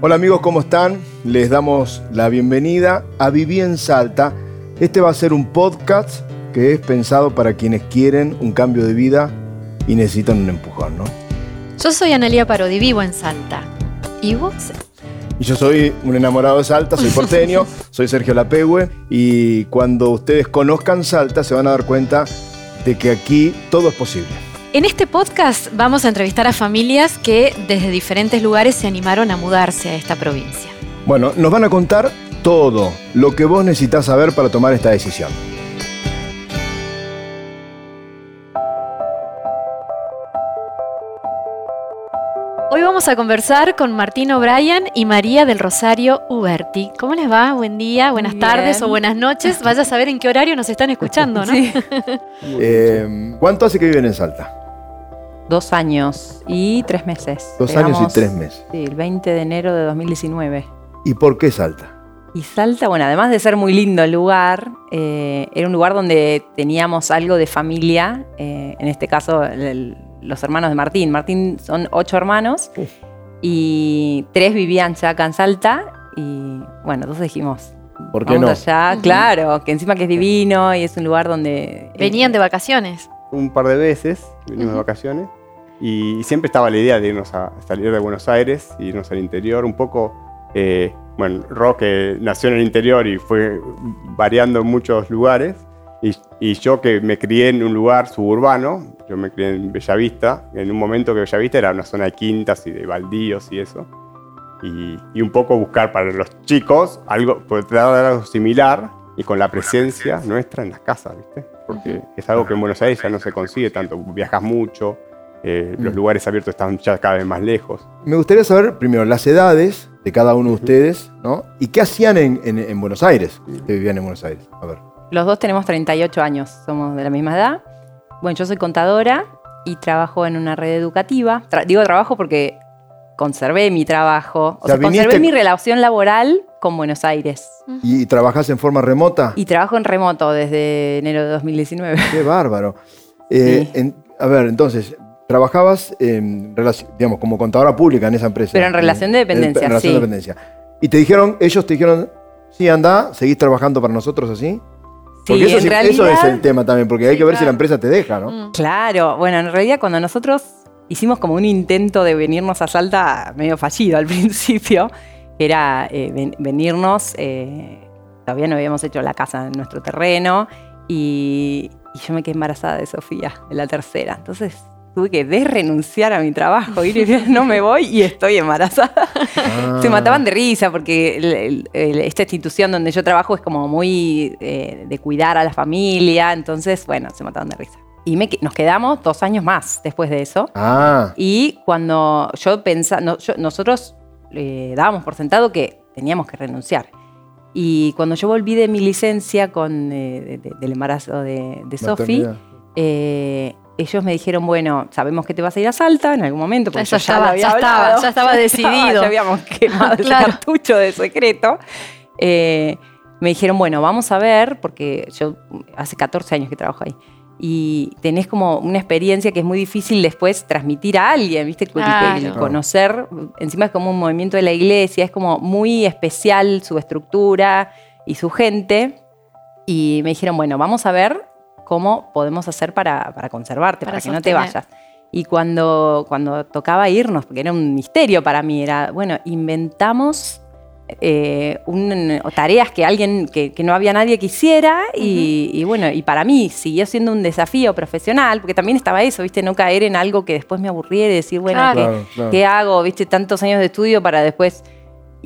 Hola amigos, ¿cómo están? Les damos la bienvenida a Viví en Salta. Este va a ser un podcast que es pensado para quienes quieren un cambio de vida y necesitan un empujón, ¿no? Yo soy Analia Parodi, vivo en Salta. ¿Y vos? Y yo soy un enamorado de Salta, soy porteño, soy Sergio Lapegüe y cuando ustedes conozcan Salta se van a dar cuenta de que aquí todo es posible. En este podcast vamos a entrevistar a familias que desde diferentes lugares se animaron a mudarse a esta provincia. Bueno, nos van a contar todo lo que vos necesitas saber para tomar esta decisión. Hoy vamos a conversar con Martín O'Brien y María del Rosario Uberti. ¿Cómo les va? Buen día, buenas Bien. tardes o buenas noches. Vaya a saber en qué horario nos están escuchando, ¿no? Sí. Eh, ¿Cuánto hace que viven en Salta? Dos años y tres meses. Dos años y tres meses. Sí, el 20 de enero de 2019. ¿Y por qué Salta? Y Salta, bueno, además de ser muy lindo el lugar, eh, era un lugar donde teníamos algo de familia. eh, en este caso, el- el- los hermanos de Martín. Martín son ocho hermanos Uf. y tres vivían ya acá en Salta. Y bueno, entonces dijimos, ¿Por qué vamos no? allá. Claro, que encima que es divino y es un lugar donde... eh, Venían de vacaciones. Un par de veces, vinimos de Ujú. vacaciones, y siempre estaba la idea de irnos a salir de Buenos Aires, irnos al interior, un poco, eh, bueno, Roque nació en el interior y fue variando en muchos lugares, y, y yo que me crié en un lugar suburbano, yo me crié en Bellavista, en un momento que Bellavista era una zona de quintas y de baldíos y eso, y, y un poco buscar para los chicos algo, poder dar algo similar y con la presencia nuestra en las casas, ¿viste? Porque es algo que en Buenos Aires ya no se consigue tanto, viajas mucho, eh, los Mm. lugares abiertos están ya cada vez más lejos. Me gustaría saber primero las edades de cada uno de ustedes, ¿no? ¿Y qué hacían en, en- en Buenos Aires? Que vivían en Buenos Aires. A ver. Los dos tenemos 38 años, somos de la misma edad. Bueno, yo soy contadora y trabajo en una red educativa. Tra- digo trabajo porque conservé mi trabajo, o O sea, sea, conservé mi relación laboral con Buenos Aires. ¿Y, y trabajás en forma remota? Y trabajo en remoto desde enero de 2019. Qué bárbaro. Eh, Sí. en- a ver, entonces, trabajabas en digamos, como contadora pública en esa empresa. Pero en relación de dependencia, En relación sí. de dependencia. Y te dijeron, ellos te dijeron, sí, anda, seguís trabajando para nosotros así. Porque Sí, eso, en sí- eso es realidad- el tema también, porque hay que ver si la empresa te deja, ¿no? Mm. Claro, bueno, en realidad cuando nosotros hicimos como un intento de venirnos a Salta, medio fallido al principio, era eh, ven- venirnos, eh, todavía no habíamos hecho la casa en nuestro terreno y, y yo me quedé embarazada de Sofía, de la tercera. Entonces tuve que desrenunciar a mi trabajo, ir y decir, no me voy y estoy embarazada. Ah. Se mataban de risa porque el- el- el- esta institución donde yo trabajo es como muy eh, de cuidar a la familia, entonces, bueno, se mataban de risa. Y me nos quedamos dos años más después de eso. Ah, Y cuando yo pensaba, nosotros eh, dábamos por sentado que teníamos que renunciar. Y cuando yo volví de mi licencia con, eh, de- de- del embarazo de, de Sofi, eh, ellos me dijeron, bueno, sabemos que te vas a ir a Salta en algún momento, porque Eso yo ya estaba- había ya estaba, ya estaba decidido. ya habíamos quemado el Claro. cartucho de secreto. Eh, me dijeron, bueno, vamos a ver, porque yo hace 14 años que trabajo ahí. Y tenés como una experiencia que es muy difícil después transmitir a alguien, ¿viste? Claro. que conocer, encima es como un movimiento de la iglesia, es como muy especial su estructura y su gente. Y me dijeron, bueno, vamos a ver cómo podemos hacer para, para conservarte, Para para, que no te vayas. Y cuando, cuando tocaba irnos, porque era un misterio para mí, era, bueno, inventamos eh, un- tareas que alguien, que, que no había nadie que hiciera y, y bueno, y para mí siguió siendo un desafío profesional, porque también estaba eso, viste, no caer en algo que después me aburriera y decir, bueno, Claro. ¿qué, Claro, claro. qué hago? Viste, tantos años de estudio para después...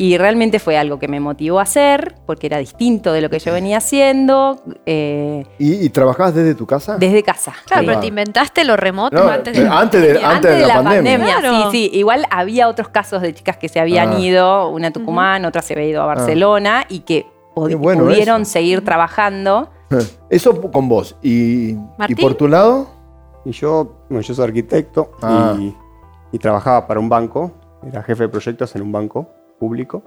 Y realmente fue algo que me motivó a hacer, porque era distinto de lo que yo venía haciendo, eh, ¿Y, y trabajabas desde tu casa? desde casa. Claro, Sí. pero te inventaste lo remoto No, antes eh, de antes de- pandemia. antes de la pandemia. Claro. Sí, sí. Igual había otros casos de chicas que se habían Ah. ido, una a Tucumán, otra se había ido a Barcelona y que bueno pudieron eso. seguir trabajando. Eso con vos. ¿Y, y por tu lado? Y yo, bueno, yo soy arquitecto Ah. y, y trabajaba para un banco, era jefe de proyectos en un banco público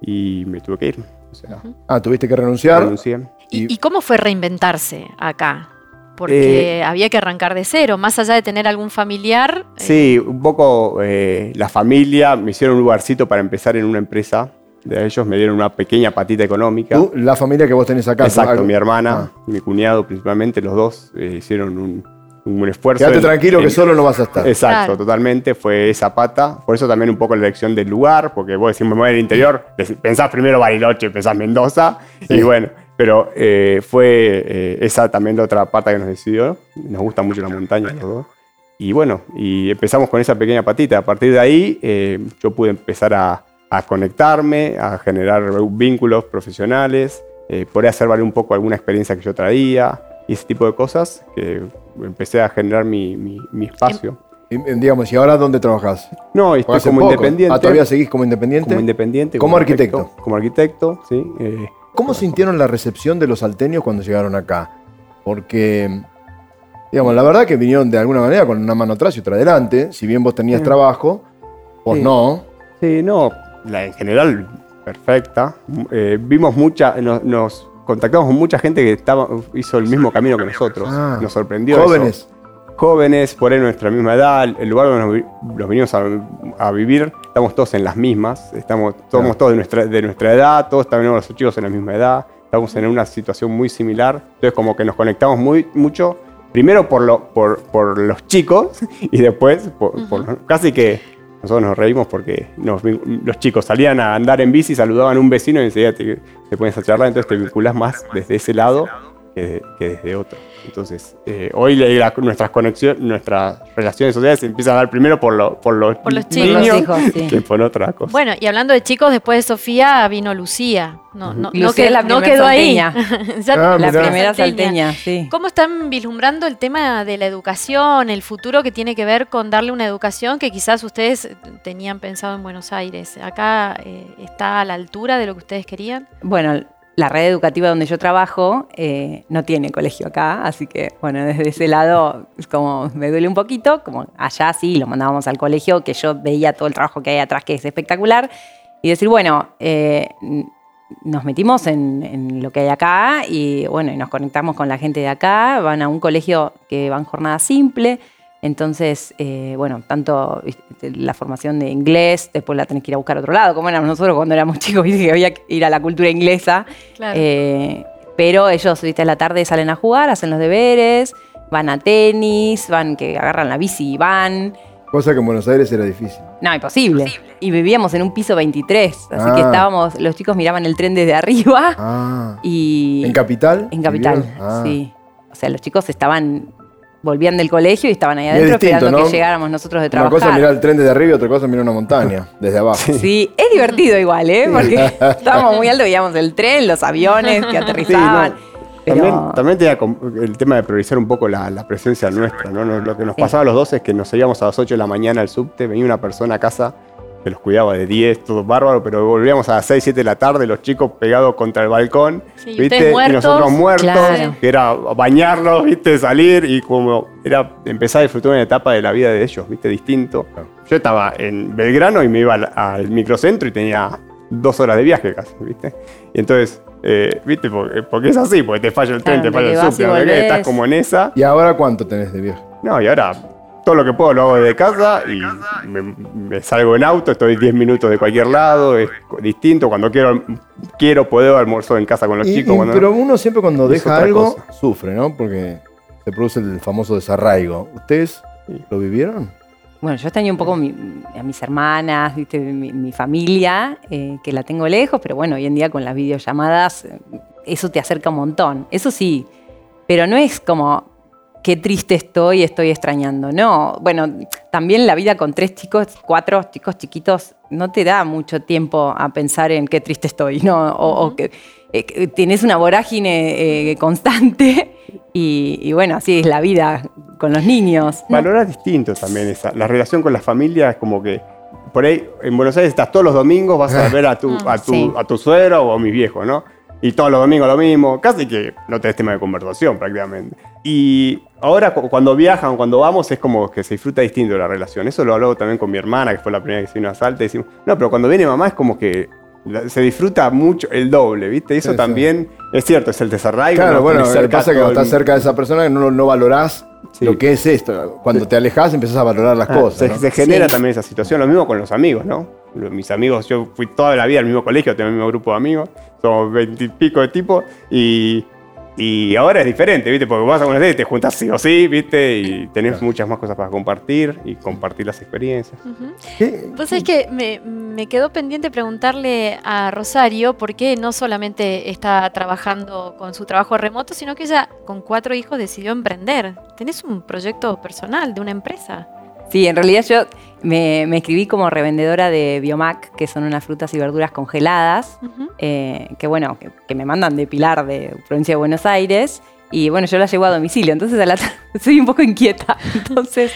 y me tuve que ir. O sea, Ah, tuviste que renunciar. renuncié. ¿Y, y cómo fue reinventarse acá? porque había que arrancar de cero, más allá de tener algún familiar. eh, Sí, un poco eh, la familia me hicieron un lugarcito para empezar en una empresa. De ellos me dieron una pequeña patita económica. Tú, la familia que vos tenés acá. Exacto, mi hermana, Ah. mi cuñado principalmente, los dos eh, hicieron un, un esfuerzo. Quédate en- tranquilo que en- solo no vas a estar. Exacto, Claro. totalmente. Fue esa pata. Por eso también un poco la elección del lugar, porque vos decís, me voy al interior, pensás primero Bariloche, pensás Mendoza, Sí. y bueno, pero eh, fue eh, esa también la otra pata que nos decidió. Nos gusta mucho la montaña los dos. Y bueno, y empezamos con esa pequeña patita. A partir de ahí eh, yo pude empezar a, a conectarme, a generar vínculos profesionales, eh, poder hacer valer un poco alguna experiencia que yo traía y ese tipo de cosas que empecé a generar mi, mi- mi espacio. Y, digamos, ¿y ahora dónde trabajás? No, estoy como poco. independiente. Ah, ¿todavía seguís como independiente? Como independiente. Como arquitecto. Como arquitecto, sí. eh, ¿Cómo sintieron la recepción de los salteños cuando llegaron acá? Porque, digamos, la verdad que vinieron de alguna manera con una mano atrás y otra adelante. Si bien vos tenías Sí. trabajo, vos Sí. no. sí, no, la, en general, perfecta. Eh, vimos mucha, nos, nos contactamos con mucha gente que estaba, hizo el mismo camino que nosotros. Ah, nos sorprendió. eso. Jóvenes. Jóvenes, por ahí nuestra misma edad, el lugar donde nos, vi- nos vinimos a, a vivir, estamos todos en las mismas, estamos, somos Claro. todos de nuestra, de nuestra edad, todos también los chicos en la misma edad, estamos en una situación muy similar, entonces como que nos conectamos muy, mucho, primero por, lo, por, por los chicos y después por, casi que nosotros nos reímos porque nos los chicos salían a andar en bici, saludaban a un vecino y enseguida te, te pones a charlar, entonces te vinculás más desde ese lado que, que desde otro. Entonces, eh, hoy la- la- nuestras conexiones, nuestras relaciones sociales se empiezan a dar primero por, lo- por los, Por los chicos. niños Por los hijos, sí. que por otra cosa. Bueno, y hablando de chicos, después de Sofía vino Lucía. No, no, no, Lucía que- es la no quedó ahí. salteña. Ah, La mirá. primera salteña, sí. ¿Cómo están vislumbrando el tema de la educación, el futuro que tiene que ver con darle una educación que quizás ustedes tenían pensado en Buenos Aires? ¿Acá eh, está a la altura de lo que ustedes querían? Bueno, la red educativa donde yo trabajo eh, no tiene colegio acá, así que, bueno, desde ese lado como me duele un poquito, como allá sí, lo mandábamos al colegio, que yo veía todo el trabajo que hay atrás, que es espectacular, y decir, bueno, eh, nos metimos en, en lo que hay acá y, bueno, y nos conectamos con la gente de acá, van a un colegio que van jornada simple, entonces, eh, bueno, tanto la formación de inglés, después la tenés que ir a buscar a otro lado, como éramos nosotros cuando éramos chicos, viste que había que ir a la cultura inglesa. Claro. Eh, pero ellos, viste, a la tarde salen a jugar, hacen los deberes, van a tenis, van que agarran la bici y van. Cosa que en Buenos Aires era difícil. No, imposible. Y vivíamos en un piso 23, así que Ah. estábamos, los chicos miraban el tren desde arriba Ah. y... ¿En Capital? En Capital. Ah. sí. O sea, los chicos estaban, volvían del colegio y estaban ahí es adentro distinto, esperando ¿no? que llegáramos nosotros de Una trabajar. cosa es mirar el tren desde arriba y otra cosa es mirar una montaña, desde abajo. Sí, es divertido igual, ¿eh? Porque estábamos muy alto, veíamos el tren, los aviones que aterrizaban. pero- También, también tenía el tema de priorizar un poco la, la presencia nuestra, ¿no? Nos- Lo que nos Sí. pasaba a los dos es que nos íbamos a las 8 de la mañana al subte, venía una persona a casa que los cuidaba de 10, todo bárbaro, pero volvíamos a las 6, 7 de la tarde, los chicos pegados contra el balcón, Sí, ¿viste? Y nosotros muertos, Claro. que era bañarlos, ¿viste? Salir y como era empezar a disfrutar una etapa de la vida de ellos, ¿viste? Distinto. Yo estaba en Belgrano y me iba al, al microcentro y tenía dos horas de viaje casi, ¿viste? Y entonces, eh, ¿viste? Porque, porque es así, porque te falla el tren, Claro, te falla el subte, y no sé qué, volvés. estás como en esa. ¿Y ahora cuánto tenés de viaje? No, y ahora todo lo que puedo lo hago desde casa y me, me salgo en auto, estoy 10 minutos de cualquier lado, es distinto. Cuando quiero, quiero puedo almorzar en casa con los Y- chicos. y- cuando- pero uno siempre cuando deja algo cosa. sufre, ¿no? Porque se produce el famoso desarraigo. ¿Ustedes lo vivieron? Bueno, yo extraño un poco mi- a mis hermanas, ¿viste? Mi, mi familia, eh, que la tengo lejos, pero bueno, hoy en día con las videollamadas, eh, eso te acerca un montón. Eso sí, pero no es como qué triste estoy, estoy extrañando. No, bueno, también la vida con tres chicos, cuatro chicos chiquitos, no te da mucho tiempo a pensar en qué triste estoy, ¿no? O, o que eh, tenés una vorágine eh, constante y, y bueno, así es la vida con los niños. ¿no? Valoras distinto también esa. La relación con la familia es como que por ahí en Buenos Aires estás todos los domingos, vas a ver a tu, a tu, Sí. a tu suegro o a mis viejos, ¿no? Y todos los domingos lo mismo, casi que no tenés tema de conversación prácticamente. Y ahora cu- cuando viajan, cuando vamos, es como que se disfruta distinto la relación. Eso lo hablo también con mi hermana, que fue la primera que se vino a Salta, y decimos, no, pero cuando viene mamá es como que se disfruta mucho el doble, ¿viste? Eso Sí, sí. también es cierto, es el desarraigo. Claro, ¿no? bueno, Tenés lo que cerca pasa es que cuando estás cerca de esa persona no, no valorás Sí. lo que es esto. Cuando te alejas empezás a valorar las Ah, cosas. se, ¿no? se genera también esa situación, lo mismo con los amigos, ¿no? Mis amigos, yo fui toda la vida al mismo colegio, tengo el mismo grupo de amigos, somos veintipico de tipos, y, y ahora es diferente, ¿viste? Porque vas a una y te juntas sí o sí, ¿viste? Y tenés muchas más cosas para compartir y compartir las experiencias. Vos sabés que me, me quedó pendiente preguntarle a Rosario por qué no solamente está trabajando con su trabajo remoto, sino que ella con cuatro hijos decidió emprender. ¿Tenés un proyecto personal de una empresa? Sí, en realidad yo me, me escribí como revendedora de Biomac, que son unas frutas y verduras congeladas, Ujú. eh, que bueno, que, que me mandan de Pilar, de provincia de Buenos Aires, y bueno, yo las llevo a domicilio, entonces a la tarde soy un poco inquieta. Entonces,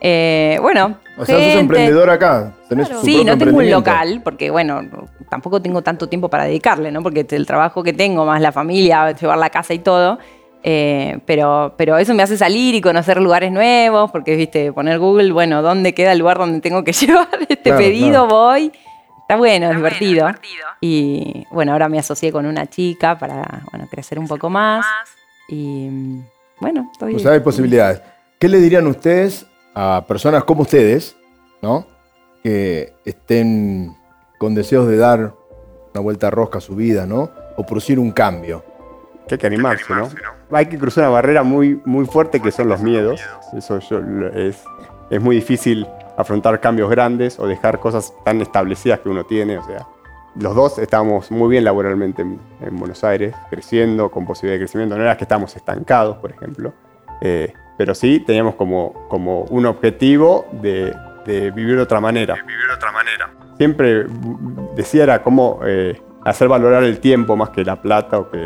eh, bueno, O sea, sos gente- emprendedor acá. Tenés Claro. tu Sí, no tengo un local, porque bueno, no- tampoco tengo tanto tiempo para dedicarle, ¿no? Porque el trabajo que tengo, más la familia, llevar la casa y todo. Eh, pero, pero eso me hace salir y conocer lugares nuevos, porque, viste, poner Google, bueno, ¿dónde queda el lugar donde tengo que llevar este Claro, pedido? claro. Voy. Está bueno, es divertido. Y bueno, ahora me asocié con una chica para, bueno, crecer un poco más. Y bueno, estoy... O sea, hay posibilidades. ¿Qué le dirían ustedes a personas como ustedes, ¿no? Que estén con deseos de dar una vuelta a rosca a su vida, ¿no? O producir un cambio. Que hay que animarse, ¿no? Hay que cruzar una barrera muy, muy fuerte que son los miedos. Eso yo- es, es muy difícil afrontar cambios grandes o dejar cosas tan establecidas que uno tiene. O sea, los dos estábamos muy bien laboralmente en, en Buenos Aires, creciendo, con posibilidad de crecimiento. No era que estábamos estancados, por ejemplo. Eh, pero sí teníamos como, como un objetivo de, de vivir de otra manera. vivir de otra manera. Siempre decía era cómo eh, hacer valorar el tiempo más que la plata o que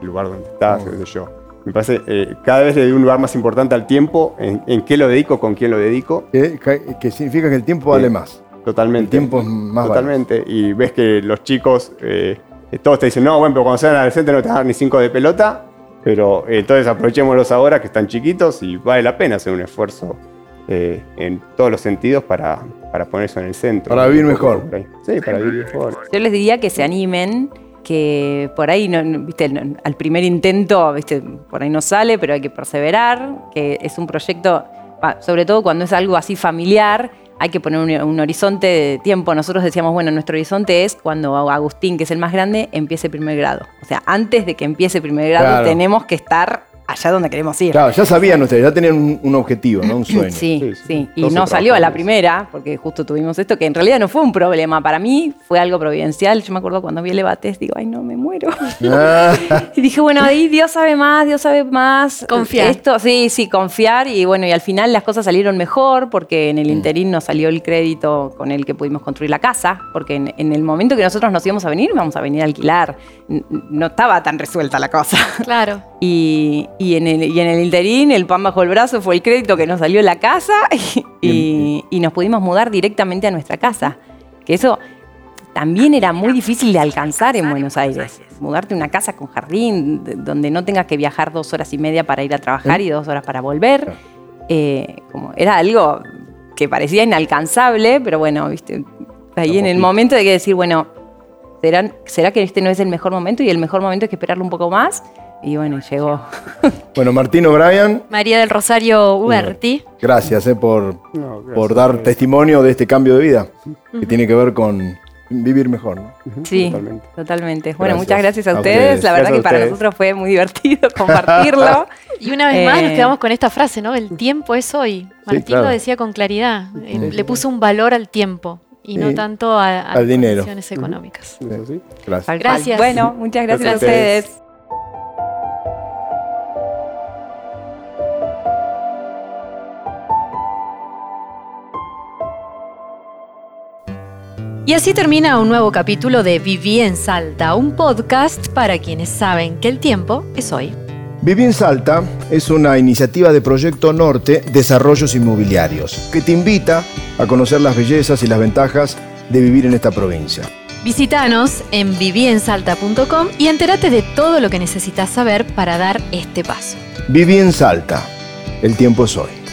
el lugar donde estás, Mm. qué sé yo. Me parece, eh, cada vez le doy un lugar más importante al tiempo, en, en qué lo dedico, con quién lo dedico, Que, significa que el tiempo vale Sí. más. totalmente. El tiempo es más Totalmente. Y ves que los chicos, eh, eh, todos te dicen, no, bueno, pero cuando sean adolescentes no te dan ni cinco de pelota, pero eh, entonces aprovechémoslos ahora que están chiquitos y vale la pena hacer un esfuerzo eh, en todos los sentidos para, para poner eso en el centro. Para vivir mejor. Sí, para vivir mejor. Yo les diría que se animen, que por ahí, no, viste, no- al primer intento, viste, por ahí no sale, pero hay que perseverar, que es un proyecto, sobre todo cuando es algo así familiar, hay que poner un, un horizonte de tiempo. Nosotros decíamos, bueno, nuestro horizonte es cuando Agustín, que es el más grande, empiece primer grado. O sea, antes de que empiece primer grado, Claro. tenemos que estar allá donde queremos ir. Claro, ya sabían ustedes, ya tenían un, un objetivo, ¿no? Un sueño. Sí, Sí, sí. sí. Y no salió a la primera, porque justo tuvimos esto, que en realidad no fue un problema. Para mí fue algo providencial. Yo me acuerdo cuando vi el Ebates, digo, ay, no, me muero. Ah, Y dije, bueno, ahí Dios sabe más, Dios sabe más. Confiar. Esto, sí, sí, confiar. Y bueno, y al final las cosas salieron mejor porque en el interín nos salió el crédito con el que pudimos construir la casa. Porque en, en el momento que nosotros nos íbamos a venir, íbamos a venir a alquilar. No estaba tan resuelta la cosa. Claro. Y, y en el, y en el interín, el pan bajo el brazo fue el crédito que nos salió la casa y, y- y nos pudimos mudar directamente a nuestra casa. Que eso también era muy difícil de alcanzar en Buenos Aires. Mudarte a una casa con jardín, de- donde no tengas que viajar dos horas y media para ir a trabajar y dos horas para volver. Eh, como era algo que parecía inalcanzable, pero bueno, viste, ahí en el momento de que decir, bueno, ¿será, ¿será que este no es el mejor momento? Y el mejor momento es que esperarlo un poco más. Y bueno, llegó. bueno, Martín O'Brien, María del Rosario Uberti. gracias eh, por, No, gracias. por dar testimonio de este cambio de vida que tiene que ver con vivir mejor, ¿no? Sí, Totalmente. totalmente. Bueno, Gracias. muchas gracias a, A ustedes. ustedes. La verdad Gracias que para nosotros fue muy divertido compartirlo. Y una vez más nos Eh, quedamos con esta frase, ¿no? El tiempo es hoy. Martín claro. lo decía con claridad. Eh, Sí. Le puso un valor al tiempo y no tanto a, las dinero. condiciones económicas. Sí. Gracias. Gracias. Bueno, muchas gracias, Gracias a a ustedes. ustedes. Y así termina un nuevo capítulo de Viví en Salta, un podcast para quienes saben que el tiempo es hoy. Viví en Salta es una iniciativa de Proyecto Norte Desarrollos Inmobiliarios que te invita a conocer las bellezas y las ventajas de vivir en esta provincia. Visítanos en viviensalta.com y entérate de todo lo que necesitas saber para dar este paso. Viví en Salta. El tiempo es hoy.